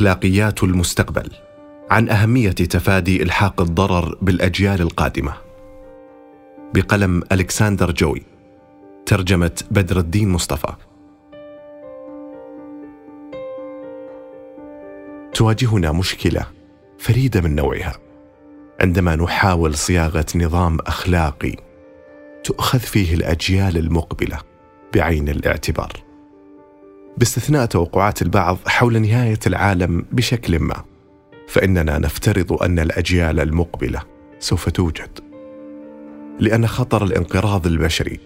اخلاقيات المستقبل عن أهمية تفادي إلحاق الضرر بالأجيال القادمة. بقلم الكسندر جوي ترجمة بدر الدين مصطفى. تواجهنا مشكلة فريدة من نوعها. عندما نحاول صياغة نظام أخلاقي تؤخذ فيه الأجيال المقبلة بعين الاعتبار. باستثناء توقعات البعض حول نهاية العالم بشكل ما فإننا نفترض أن الأجيال المقبلة سوف توجد. لأن خطر الانقراض البشري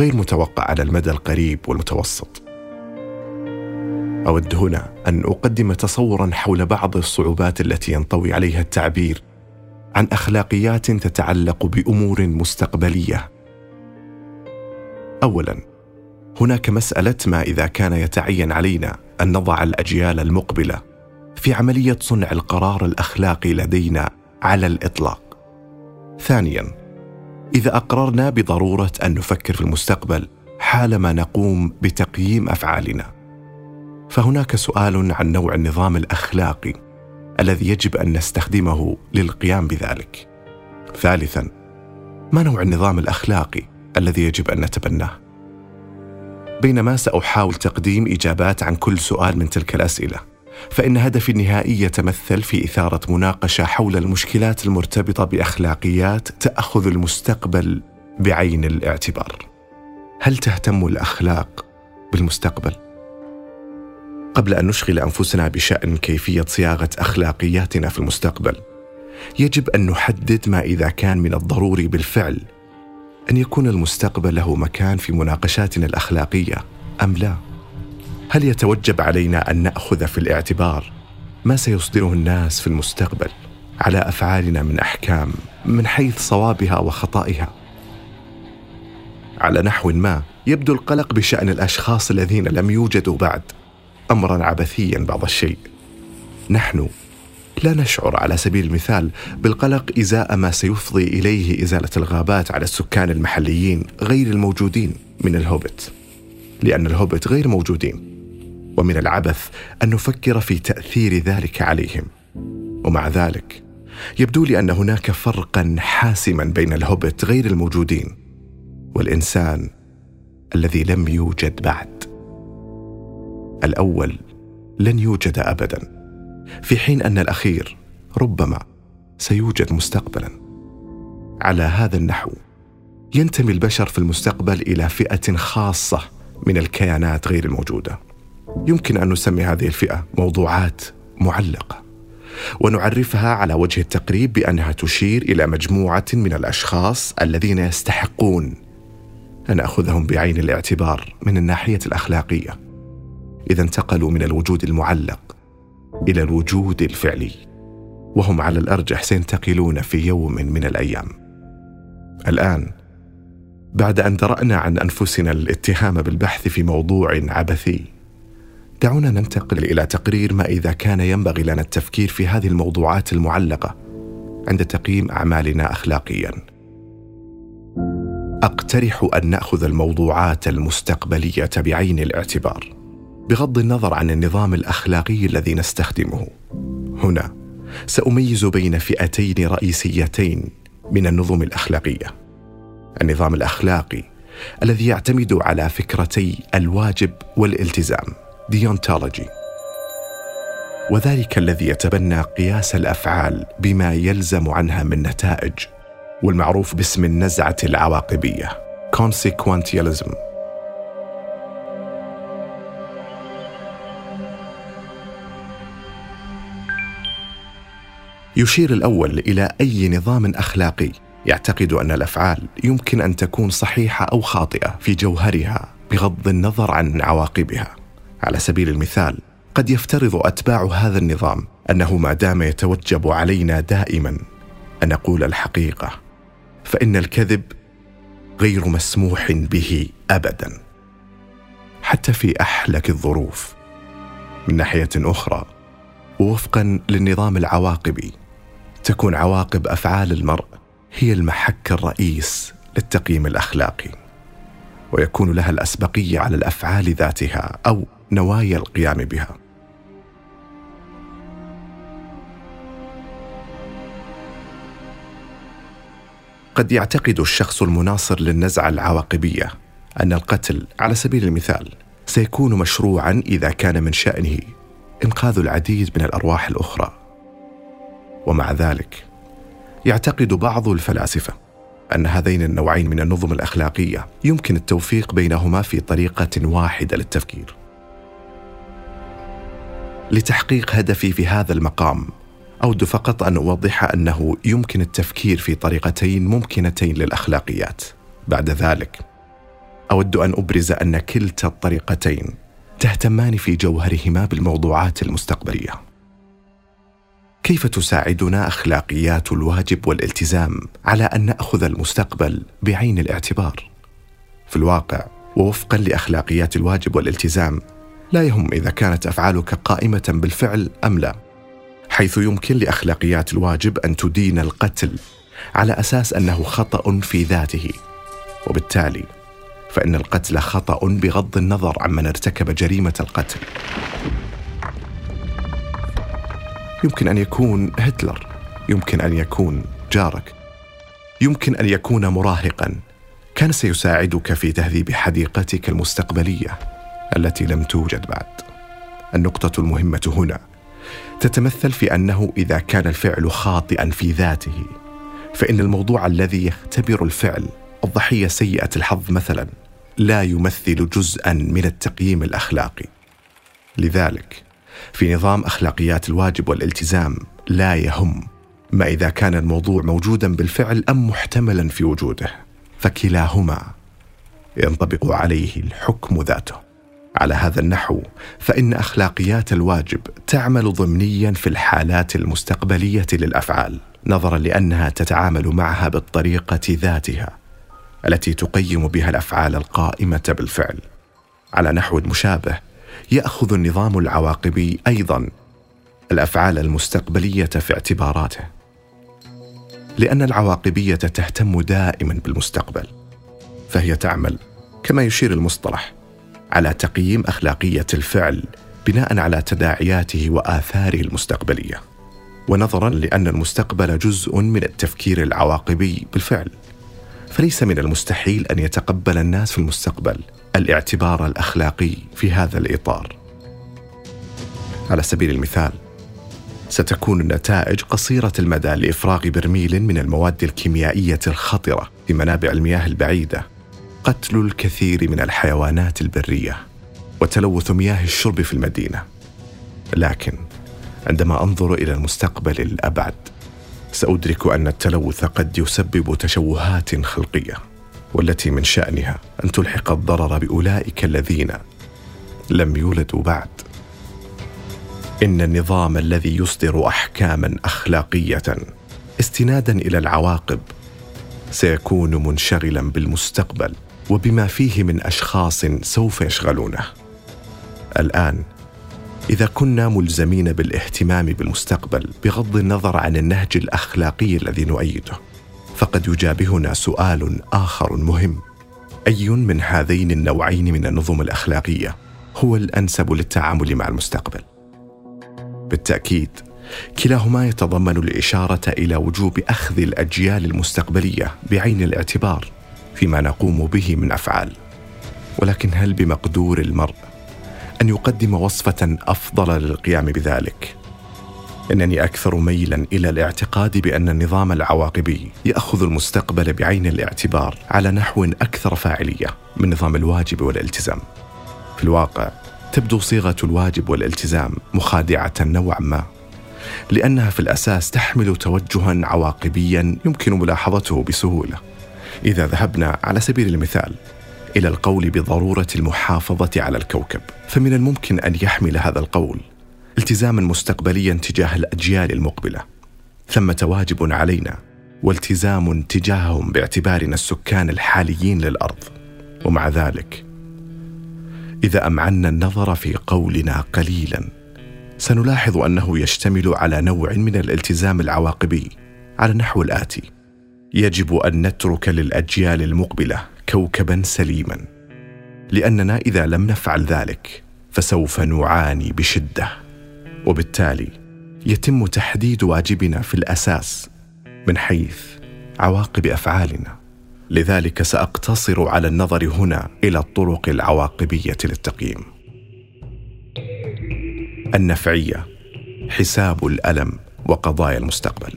غير متوقع على المدى القريب والمتوسط. أود هنا أن أقدم تصورا حول بعض الصعوبات التي ينطوي عليها التعبير عن أخلاقيات تتعلق بأمور مستقبلية. اولا هناك مسألة ما إذا كان يتعين علينا أن نضع الأجيال المقبلة في عملية صنع القرار الاخلاقي لدينا على الإطلاق. ثانيا إذا أقررنا بضرورة أن نفكر في المستقبل حالما نقوم بتقييم أفعالنا. فهناك سؤال عن نوع النظام الأخلاقي الذي يجب أن نستخدمه للقيام بذلك. ثالثا ما نوع النظام الأخلاقي الذي يجب أن نتبناه؟ بينما سأحاول تقديم إجابات عن كل سؤال من تلك الأسئلة. فإن هدفي النهائي يتمثل في إثارة مناقشة حول المشكلات المرتبطة بأخلاقيات تأخذ المستقبل بعين الاعتبار. هل تهتم الأخلاق بالمستقبل؟ قبل أن نشغل أنفسنا بشأن كيفية صياغة أخلاقياتنا في المستقبل يجب أن نحدد ما إذا كان من الضروري بالفعل أن يكون المستقبل له مكان في مناقشاتنا الأخلاقية أم لا؟ هل يتوجب علينا أن نأخذ في الاعتبار ما سيصدره الناس في المستقبل على أفعالنا من أحكام من حيث صوابها وخطئها على نحو ما يبدو القلق بشأن الأشخاص الذين لم يوجدوا بعد امرا عبثيا بعض الشيء. نحن لا نشعر على سبيل المثال بالقلق ازاء ما سيفضي إليه إزالة الغابات على السكان المحليين غير الموجودين من الهوبت لأن الهوبت غير موجودين. ومن العبث أن نفكر في تأثير ذلك عليهم. ومع ذلك يبدو لي أن هناك فرقا حاسما بين الهوبت غير الموجودين والإنسان الذي لم يوجد بعد. الأول لن يوجد ابدا. في حين أن الأخير ربما سيوجد مستقبلا. على هذا النحو ينتمي البشر في المستقبل إلى فئة خاصة من الكيانات غير الموجودة. يمكن أن نسمي هذه الفئة موضوعات معلقة ونعرفها على وجه التقريب بأنها تشير إلى مجموعة من الأشخاص الذين يستحقون أن ناخذهم بعين الاعتبار من الناحية الأخلاقية. إذا انتقلوا من الوجود المعلق إلى الوجود الفعلي. وهم على الأرجح سينتقلون في يوم من الأيام. الآن بعد أن درأنا عن أنفسنا الاتهام بالبحث في موضوع عبثي دعونا ننتقل إلى تقرير ما إذا كان ينبغي لنا التفكير في هذه الموضوعات المعلقة عند تقييم أعمالنا اخلاقيا. أقترح أن نأخذ الموضوعات المستقبلية بعين الاعتبار. بغض النظر عن النظام الأخلاقي الذي نستخدمه. هنا سأميز بين فئتين رئيسيتين من النظم الأخلاقية. النظام الأخلاقي الذي يعتمد على فكرتي الواجب والالتزام ديونتولوجي. وذلك الذي يتبنى قياس الأفعال بما يلزم عنها من نتائج والمعروف باسم النزعة العواقبية consequentialism. يشير الأول إلى أي نظام أخلاقي. يعتقد أن الأفعال يمكن أن تكون صحيحة أو خاطئة في جوهرها بغض النظر عن عواقبها. على سبيل المثال قد يفترض أتباع هذا النظام أنه ما دام يتوجب علينا دائما. أن نقول الحقيقة. فإن الكذب غير مسموح به ابدا. حتى في أحلك الظروف. من ناحية أخرى ووفقا للنظام العواقبي تكون عواقب أفعال المرء هي المحك الرئيس للتقييم الأخلاقي ويكون لها الاسبقيه على الأفعال ذاتها أو نوايا القيام بها. قد يعتقد الشخص المناصر للنزعة العواقبية أن القتل على سبيل المثال سيكون مشروعا إذا كان من شأنه إنقاذ العديد من الأرواح الأخرى. ومع ذلك يعتقد بعض الفلاسفة أن هذين النوعين من النظم الأخلاقية يمكن التوفيق بينهما في طريقة واحدة للتفكير. لتحقيق هدفي في هذا المقام أود فقط أن أوضح أنه يمكن التفكير في طريقتين ممكنتين للأخلاقيات. بعد ذلك أود أن أبرز أن كلتا الطريقتين تهتمان في جوهرهما بالموضوعات المستقبلية. كيف تساعدنا أخلاقيات الواجب والالتزام على أن نأخذ المستقبل بعين الاعتبار؟ في الواقع ووفقا لأخلاقيات الواجب والالتزام لا يهم إذا كانت أفعالك قائمة بالفعل أم لا حيث يمكن لأخلاقيات الواجب أن تدين القتل على أساس أنه خطأ في ذاته. وبالتالي فإن القتل خطأ بغض النظر عمن ارتكب جريمة القتل. يمكن أن يكون هتلر يمكن أن يكون جارك يمكن أن يكون مراهقا. كان سيساعدك في تهذيب حديقتك المستقبلية التي لم توجد بعد. النقطة المهمة هنا تتمثل في أنه إذا كان الفعل خاطئا في ذاته فإن الموضوع الذي يختبر الفعل الضحية سيئة الحظ مثلا لا يمثل جزءا من التقييم الأخلاقي. لذلك في نظام أخلاقيات الواجب والالتزام. لا يهم. ما إذا كان الموضوع موجودا بالفعل أم محتملا في وجوده. فكلاهما ينطبق عليه الحكم ذاته. على هذا النحو فإن أخلاقيات الواجب تعمل ضمنيا في الحالات المستقبلية للأفعال نظرا لأنها تتعامل معها بالطريقة ذاتها التي تقيم بها الأفعال القائمة بالفعل. على نحو مشابه يأخذ النظام العواقبي أيضا الأفعال المستقبلية في اعتباراته. لأن العواقبية تهتم دائما بالمستقبل فهي تعمل كما يشير المصطلح على تقييم أخلاقية الفعل بناء على تداعياته وآثاره المستقبلية. ونظرا لأن المستقبل جزء من التفكير العواقبي بالفعل فليس من المستحيل أن يتقبل الناس في المستقبل الاعتبار الأخلاقي في هذا الإطار. على سبيل المثال ستكون النتائج قصيرة المدى لإفراغ برميل من المواد الكيميائية الخطرة في منابع المياه البعيدة قتل الكثير من الحيوانات البرية وتلوث مياه الشرب في المدينة. لكن عندما أنظر إلى المستقبل الأبعد سأدرك أن التلوث قد يسبب تشوهات خلقية. والتي من شأنها أن تلحق الضرر بأولئك الذين لم يولدوا بعد. إن النظام الذي يصدر احكاما أخلاقية استنادا إلى العواقب سيكون منشغلا بالمستقبل وبما فيه من أشخاص سوف يشغلونه. الآن إذا كنا ملزمين بالإهتمام بالمستقبل بغض النظر عن النهج الأخلاقي الذي نؤيده فقد يجابهنا سؤال آخر مهم. أي من هذين النوعين من النظم الأخلاقية هو الأنسب للتعامل مع المستقبل؟ بالتأكيد كلاهما يتضمن الإشارة إلى وجوب أخذ الأجيال المستقبلية بعين الاعتبار فيما نقوم به من أفعال. ولكن هل بمقدور المرء أن يقدم وصفة أفضل للقيام بذلك؟ إنني أكثر ميلا إلى الاعتقاد بأن النظام العواقبي يأخذ المستقبل بعين الاعتبار على نحو أكثر فاعلية من نظام الواجب والالتزام. في الواقع تبدو صيغة الواجب والالتزام مخادعة نوعا ما لأنها في الأساس تحمل توجها عواقبيا يمكن ملاحظته بسهولة. إذا ذهبنا على سبيل المثال إلى القول بضرورة المحافظة على الكوكب فمن الممكن أن يحمل هذا القول التزاما مستقبليا تجاه الأجيال المقبلة. ثمه واجب علينا والتزام تجاههم باعتبارنا السكان الحاليين للأرض. ومع ذلك إذا أمعنا النظر في قولنا قليلا سنلاحظ أنه يشتمل على نوع من الالتزام العواقبي على النحو الآتي. يجب أن نترك للأجيال المقبلة كوكبا سليما لأننا إذا لم نفعل ذلك فسوف نعاني بشدة. وبالتالي يتم تحديد واجبنا في الأساس من حيث عواقب أفعالنا. لذلك سأقتصر على النظر هنا إلى الطرق العواقبية للتقييم. النفعية حساب الألم وقضايا المستقبل.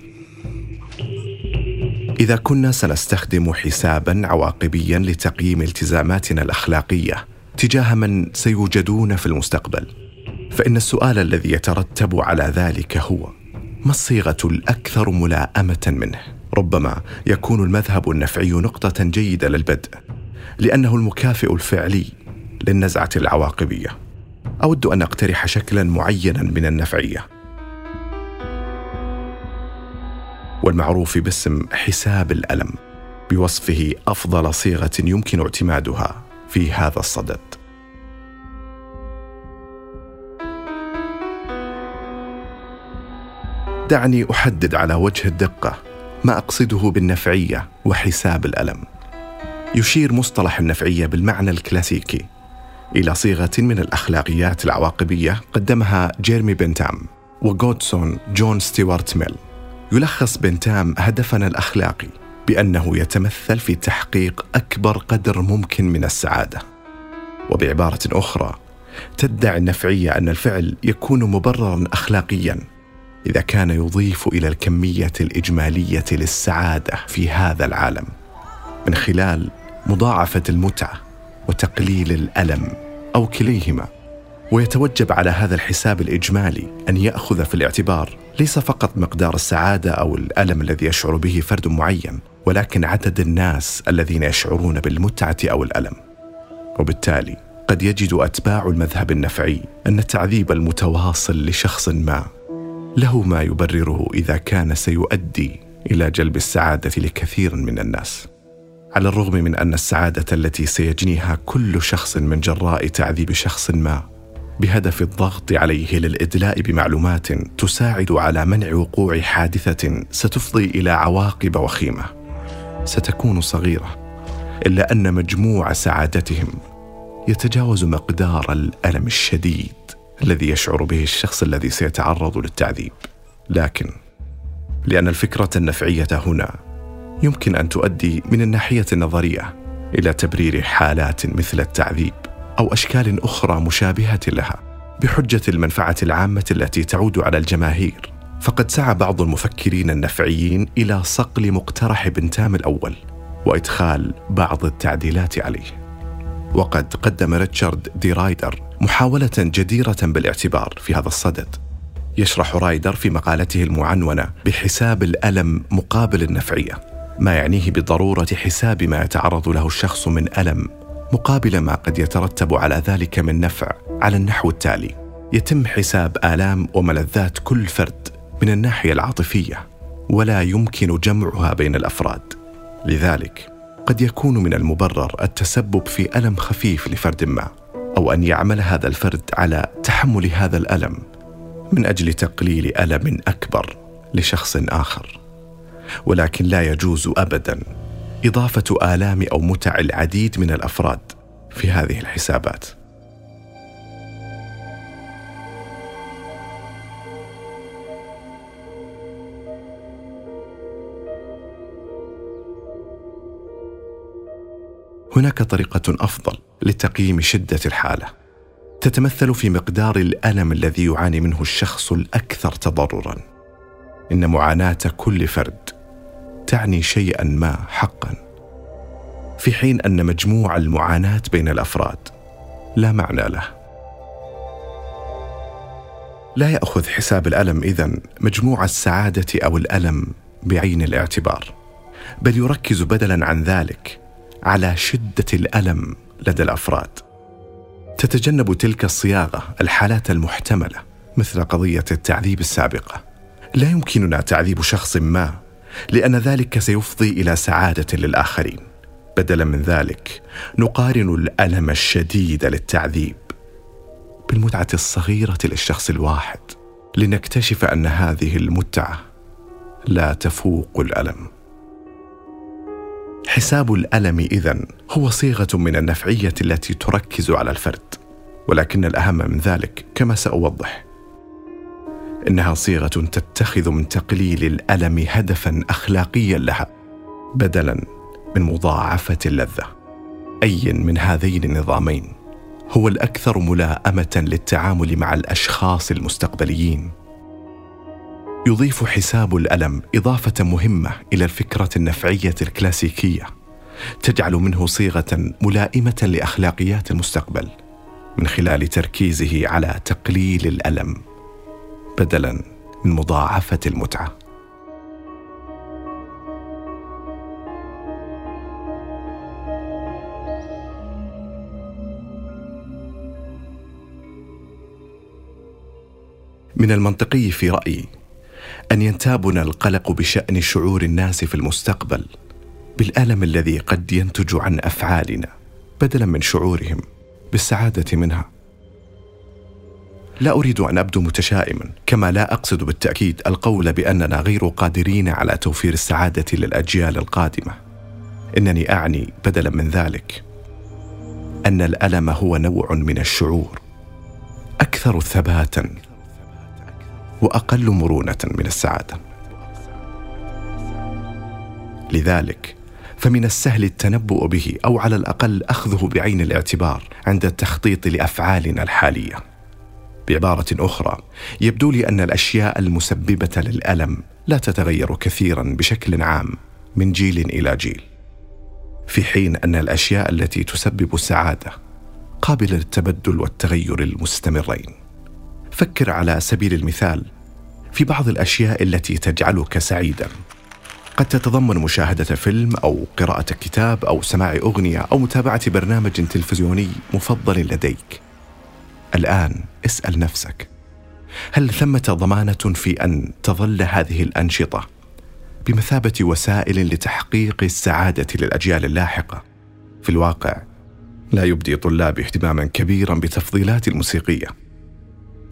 إذا كنا سنستخدم حسابا عواقبيا لتقييم التزاماتنا الأخلاقية تجاه من سيوجدون في المستقبل. فإن السؤال الذي يترتب على ذلك هو ما الصيغة الأكثر ملائمه منه؟ ربما يكون المذهب النفعي نقطة جيدة للبدء لأنه المكافئ الفعلي للنزعة العواقبية. أود أن أقترح شكلا معينا من النفعية. والمعروف باسم حساب الألم بوصفه أفضل صيغة يمكن اعتمادها في هذا الصدد. دعني أحدد على وجه الدقة ما أقصده بالنفعية وحساب الألم. يشير مصطلح النفعية بالمعنى الكلاسيكي إلى صيغة من الأخلاقيات العواقبية قدمها جيرمي بنتام وجودسون جون ستيوارت ميل. يلخص بنتام هدفنا الأخلاقي بأنه يتمثل في تحقيق أكبر قدر ممكن من السعادة. وبعبارة أخرى تدعي النفعية أن الفعل يكون مبررا اخلاقيا إذا كان يضيف إلى الكمية الإجمالية للسعادة في هذا العالم من خلال مضاعفة المتعة وتقليل الألم أو كليهما. ويتوجب على هذا الحساب الإجمالي أن يأخذ في الاعتبار ليس فقط مقدار السعادة أو الألم الذي يشعر به فرد معين ولكن عدد الناس الذين يشعرون بالمتعة أو الألم. وبالتالي قد يجد أتباع المذهب النفعي أن التعذيب المتواصل لشخص ما له ما يبرره إذا كان سيؤدي إلى جلب السعادة لكثير من الناس. على الرغم من أن السعادة التي سيجنيها كل شخص من جراء تعذيب شخص ما بهدف الضغط عليه للإدلاء بمعلومات تساعد على منع وقوع حادثة ستفضي إلى عواقب وخيمة. ستكون صغيرة إلا أن مجموع سعادتهم يتجاوز مقدار الألم الشديد. الذي يشعر به الشخص الذي سيتعرض للتعذيب. لكن لأن الفكرة النفعية هنا يمكن أن تؤدي من الناحية النظرية إلى تبرير حالات مثل التعذيب أو أشكال أخرى مشابهة لها بحجة المنفعة العامة التي تعود على الجماهير. فقد سعى بعض المفكرين النفعيين إلى صقل مقترح بنتام الأول وإدخال بعض التعديلات عليه. وقد قدم ريتشارد دي رايدر محاولة جديرة بالاعتبار في هذا الصدد. يشرح رايدر في مقالته المعنونة بحساب الألم مقابل النفعية، ما يعنيه بضرورة حساب ما يتعرض له الشخص من ألم مقابل ما قد يترتب على ذلك من نفع على النحو التالي: يتم حساب آلام وملذات كل فرد من الناحية العاطفية، ولا يمكن جمعها بين الأفراد. لذلك قد يكون من المبرر التسبب في ألم خفيف لفرد ما أو أن يعمل هذا الفرد على تحمل هذا الألم من أجل تقليل ألم أكبر لشخص آخر. ولكن لا يجوز ابدا إضافة آلام أو متع العديد من الأفراد في هذه الحسابات. هناك طريقة أفضل لتقييم شدة الحالة. تتمثل في مقدار الألم الذي يعاني منه الشخص الأكثر تضررا. إن معاناة كل فرد تعني شيئا ما حقا. في حين أن مجموع المعاناة بين الأفراد لا معنى له. لا يأخذ حساب الألم اذن مجموع السعادة أو الألم بعين الاعتبار بل يركز بدلا عن ذلك على شدة الألم لدى الأفراد. تتجنب تلك الصياغة الحالات المحتملة مثل قضية التعذيب السابقة. لا يمكننا تعذيب شخص ما لأن ذلك سيفضي إلى سعادة للآخرين. بدلا من ذلك نقارن الألم الشديد للتعذيب بالمتعة الصغيرة للشخص الواحد لنكتشف أن هذه المتعة لا تفوق الألم. حساب الألم إذن هو صيغة من النفعية التي تركز على الفرد ولكن الأهم من ذلك كما سأوضح. إنها صيغة تتخذ من تقليل الألم هدفا اخلاقيا لها بدلا من مضاعفة اللذة. أي من هذين النظامين؟ هو الأكثر ملائمة للتعامل مع الأشخاص المستقبليين. يضيف حساب الألم إضافة مهمة إلى الفكرة النفعية الكلاسيكية. تجعل منه صيغة ملائمة لأخلاقيات المستقبل من خلال تركيزه على تقليل الألم بدلا من مضاعفة المتعة. من المنطقي في رأيي أن ينتابنا القلق بشأن شعور الناس في المستقبل بالألم الذي قد ينتج عن أفعالنا بدلا من شعورهم بالسعادة منها. لا أريد أن أبدو متشائما كما لا أقصد بالتأكيد القول بأننا غير قادرين على توفير السعادة للأجيال القادمة. إنني أعني بدلا من ذلك أن الألم هو نوع من الشعور. أكثر ثباتا وأقل مرونة من السعادة. لذلك فمن السهل التنبؤ به أو على الأقل أخذه بعين الاعتبار عند التخطيط لأفعالنا الحالية. بعبارة أخرى يبدو لي أن الأشياء المسببة للألم لا تتغير كثيرا بشكل عام من جيل إلى جيل. في حين أن الأشياء التي تسبب السعادة قابلة للتبدل والتغير المستمرين. فكر على سبيل المثال في بعض الأشياء التي تجعلك سعيدا. قد تتضمن مشاهدة فيلم أو قراءة كتاب أو سماع أغنية أو متابعة برنامج تلفزيوني مفضل لديك. الآن اسأل نفسك هل ثمة ضمانة في أن تظل هذه الأنشطة بمثابة وسائل لتحقيق السعادة للأجيال اللاحقة؟ في الواقع لا يبدي طلابي اهتماما كبيرا بتفضيلاتي الموسيقية.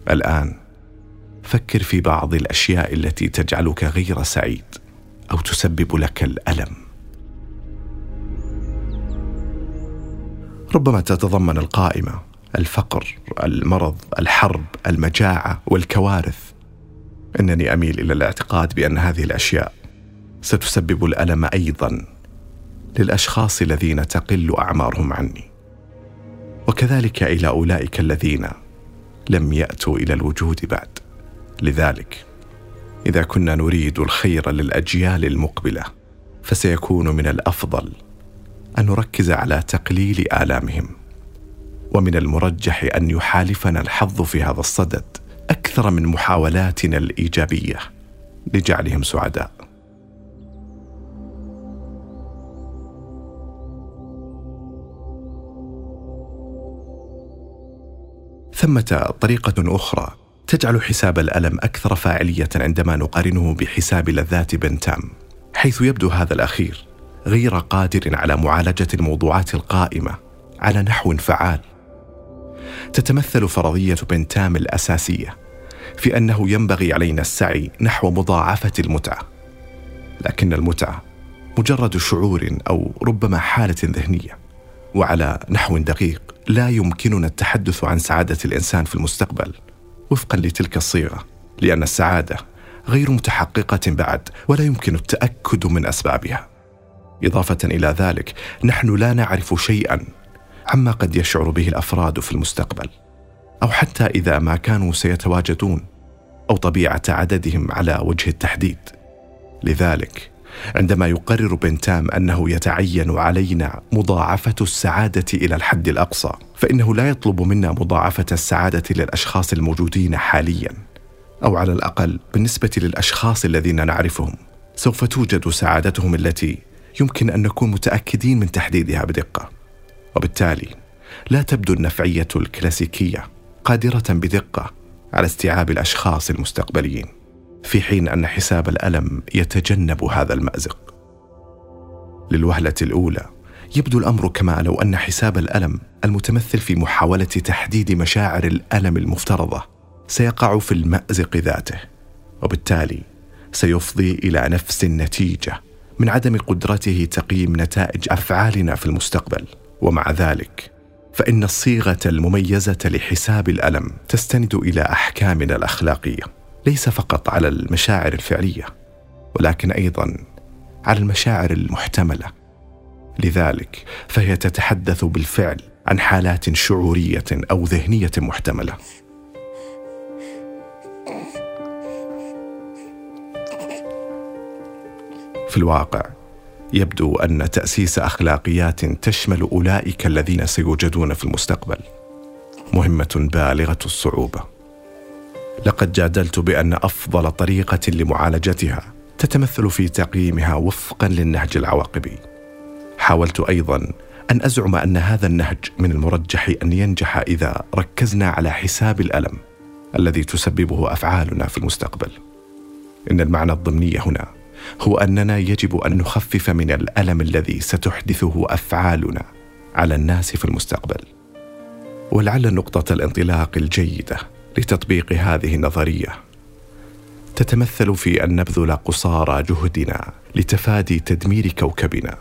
الآن فكر في بعض الأشياء التي تجعلك غير سعيد أو تسبب لك الألم. ربما تتضمن القائمة الفقر المرض الحرب المجاعة والكوارث. إنني أميل إلى الاعتقاد بأن هذه الأشياء ستسبب الألم أيضا للأشخاص الذين تقل أعمارهم عني. وكذلك إلى أولئك الذين لم يأتوا إلى الوجود بعد. لذلك إذا كنا نريد الخير للأجيال المقبلة فسيكون من الأفضل أن نركز على تقليل آلامهم ومن المرجح أن يحالفنا الحظ في هذا الصدد أكثر من محاولاتنا الإيجابية لجعلهم سعداء. ثمة طريقة أخرى تجعل حساب الألم أكثر فاعلية عندما نقارنه بحساب لذات بنتام حيث يبدو هذا الأخير غير قادر على معالجة الموضوعات القائمة على نحو فعال. تتمثل فرضية بنتام الأساسية في أنه ينبغي علينا السعي نحو مضاعفة المتعة. لكن المتعة مجرد شعور أو ربما حالة ذهنية. وعلى نحو دقيق لا يمكننا التحدث عن سعادة الإنسان في المستقبل وفقا لتلك الصيغة لأن السعادة غير متحققة بعد ولا يمكن التأكد من أسبابها. إضافة إلى ذلك نحن لا نعرف شيئا عما قد يشعر به الأفراد في المستقبل أو حتى إذا ما كانوا سيتواجدون أو طبيعة عددهم على وجه التحديد. لذلك عندما يقرر بنتام أنه يتعين علينا مضاعفة السعادة إلى الحد الأقصى فإنه لا يطلب منا مضاعفة السعادة للأشخاص الموجودين حاليا أو على الأقل بالنسبة للأشخاص الذين نعرفهم. سوف توجد سعادتهم التي يمكن أن نكون متأكدين من تحديدها بدقة. وبالتالي لا تبدو النفعية الكلاسيكية قادرة بدقة على استيعاب الأشخاص المستقبليين. في حين أن حساب الألم يتجنب هذا المأزق. للوهلة الأولى يبدو الأمر كما لو أن حساب الألم المتمثل في محاولة تحديد مشاعر الألم المفترضة سيقع في المأزق ذاته وبالتالي سيفضي إلى نفس النتيجة من عدم قدرته تقييم نتائج أفعالنا في المستقبل. ومع ذلك فإن الصيغة المميزة لحساب الألم تستند إلى أحكامنا الأخلاقية. ليس فقط على المشاعر الفعلية ولكن أيضا على المشاعر المحتملة. لذلك فهي تتحدث بالفعل عن حالات شعورية أو ذهنية محتملة. في الواقع يبدو أن تأسيس أخلاقيات تشمل أولئك الذين سيوجدون في المستقبل. مهمة بالغة الصعوبة. لقد جادلت بأن أفضل طريقة لمعالجتها تتمثل في تقييمها وفقا للنهج العواقبي. حاولت أيضا أن أزعم أن هذا النهج من المرجح أن ينجح إذا ركزنا على حساب الألم الذي تسببه أفعالنا في المستقبل. إن المعنى الضمني هنا هو أننا يجب أن نخفف من الألم الذي ستحدثه أفعالنا على الناس في المستقبل. ولعل نقطة الانطلاق الجيدة لتطبيق هذه النظرية. تتمثل في أن نبذل قصارى جهدنا لتفادي تدمير كوكبنا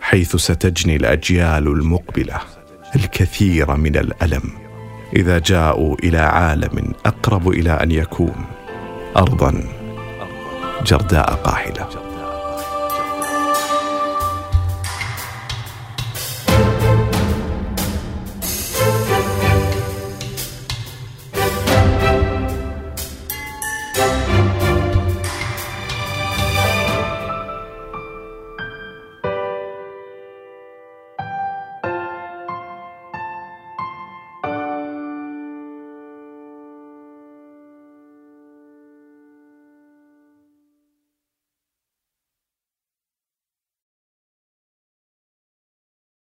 حيث ستجني الأجيال المقبلة الكثير من الألم. إذا جاءوا إلى عالم أقرب إلى أن يكون ارضا جرداء قاحله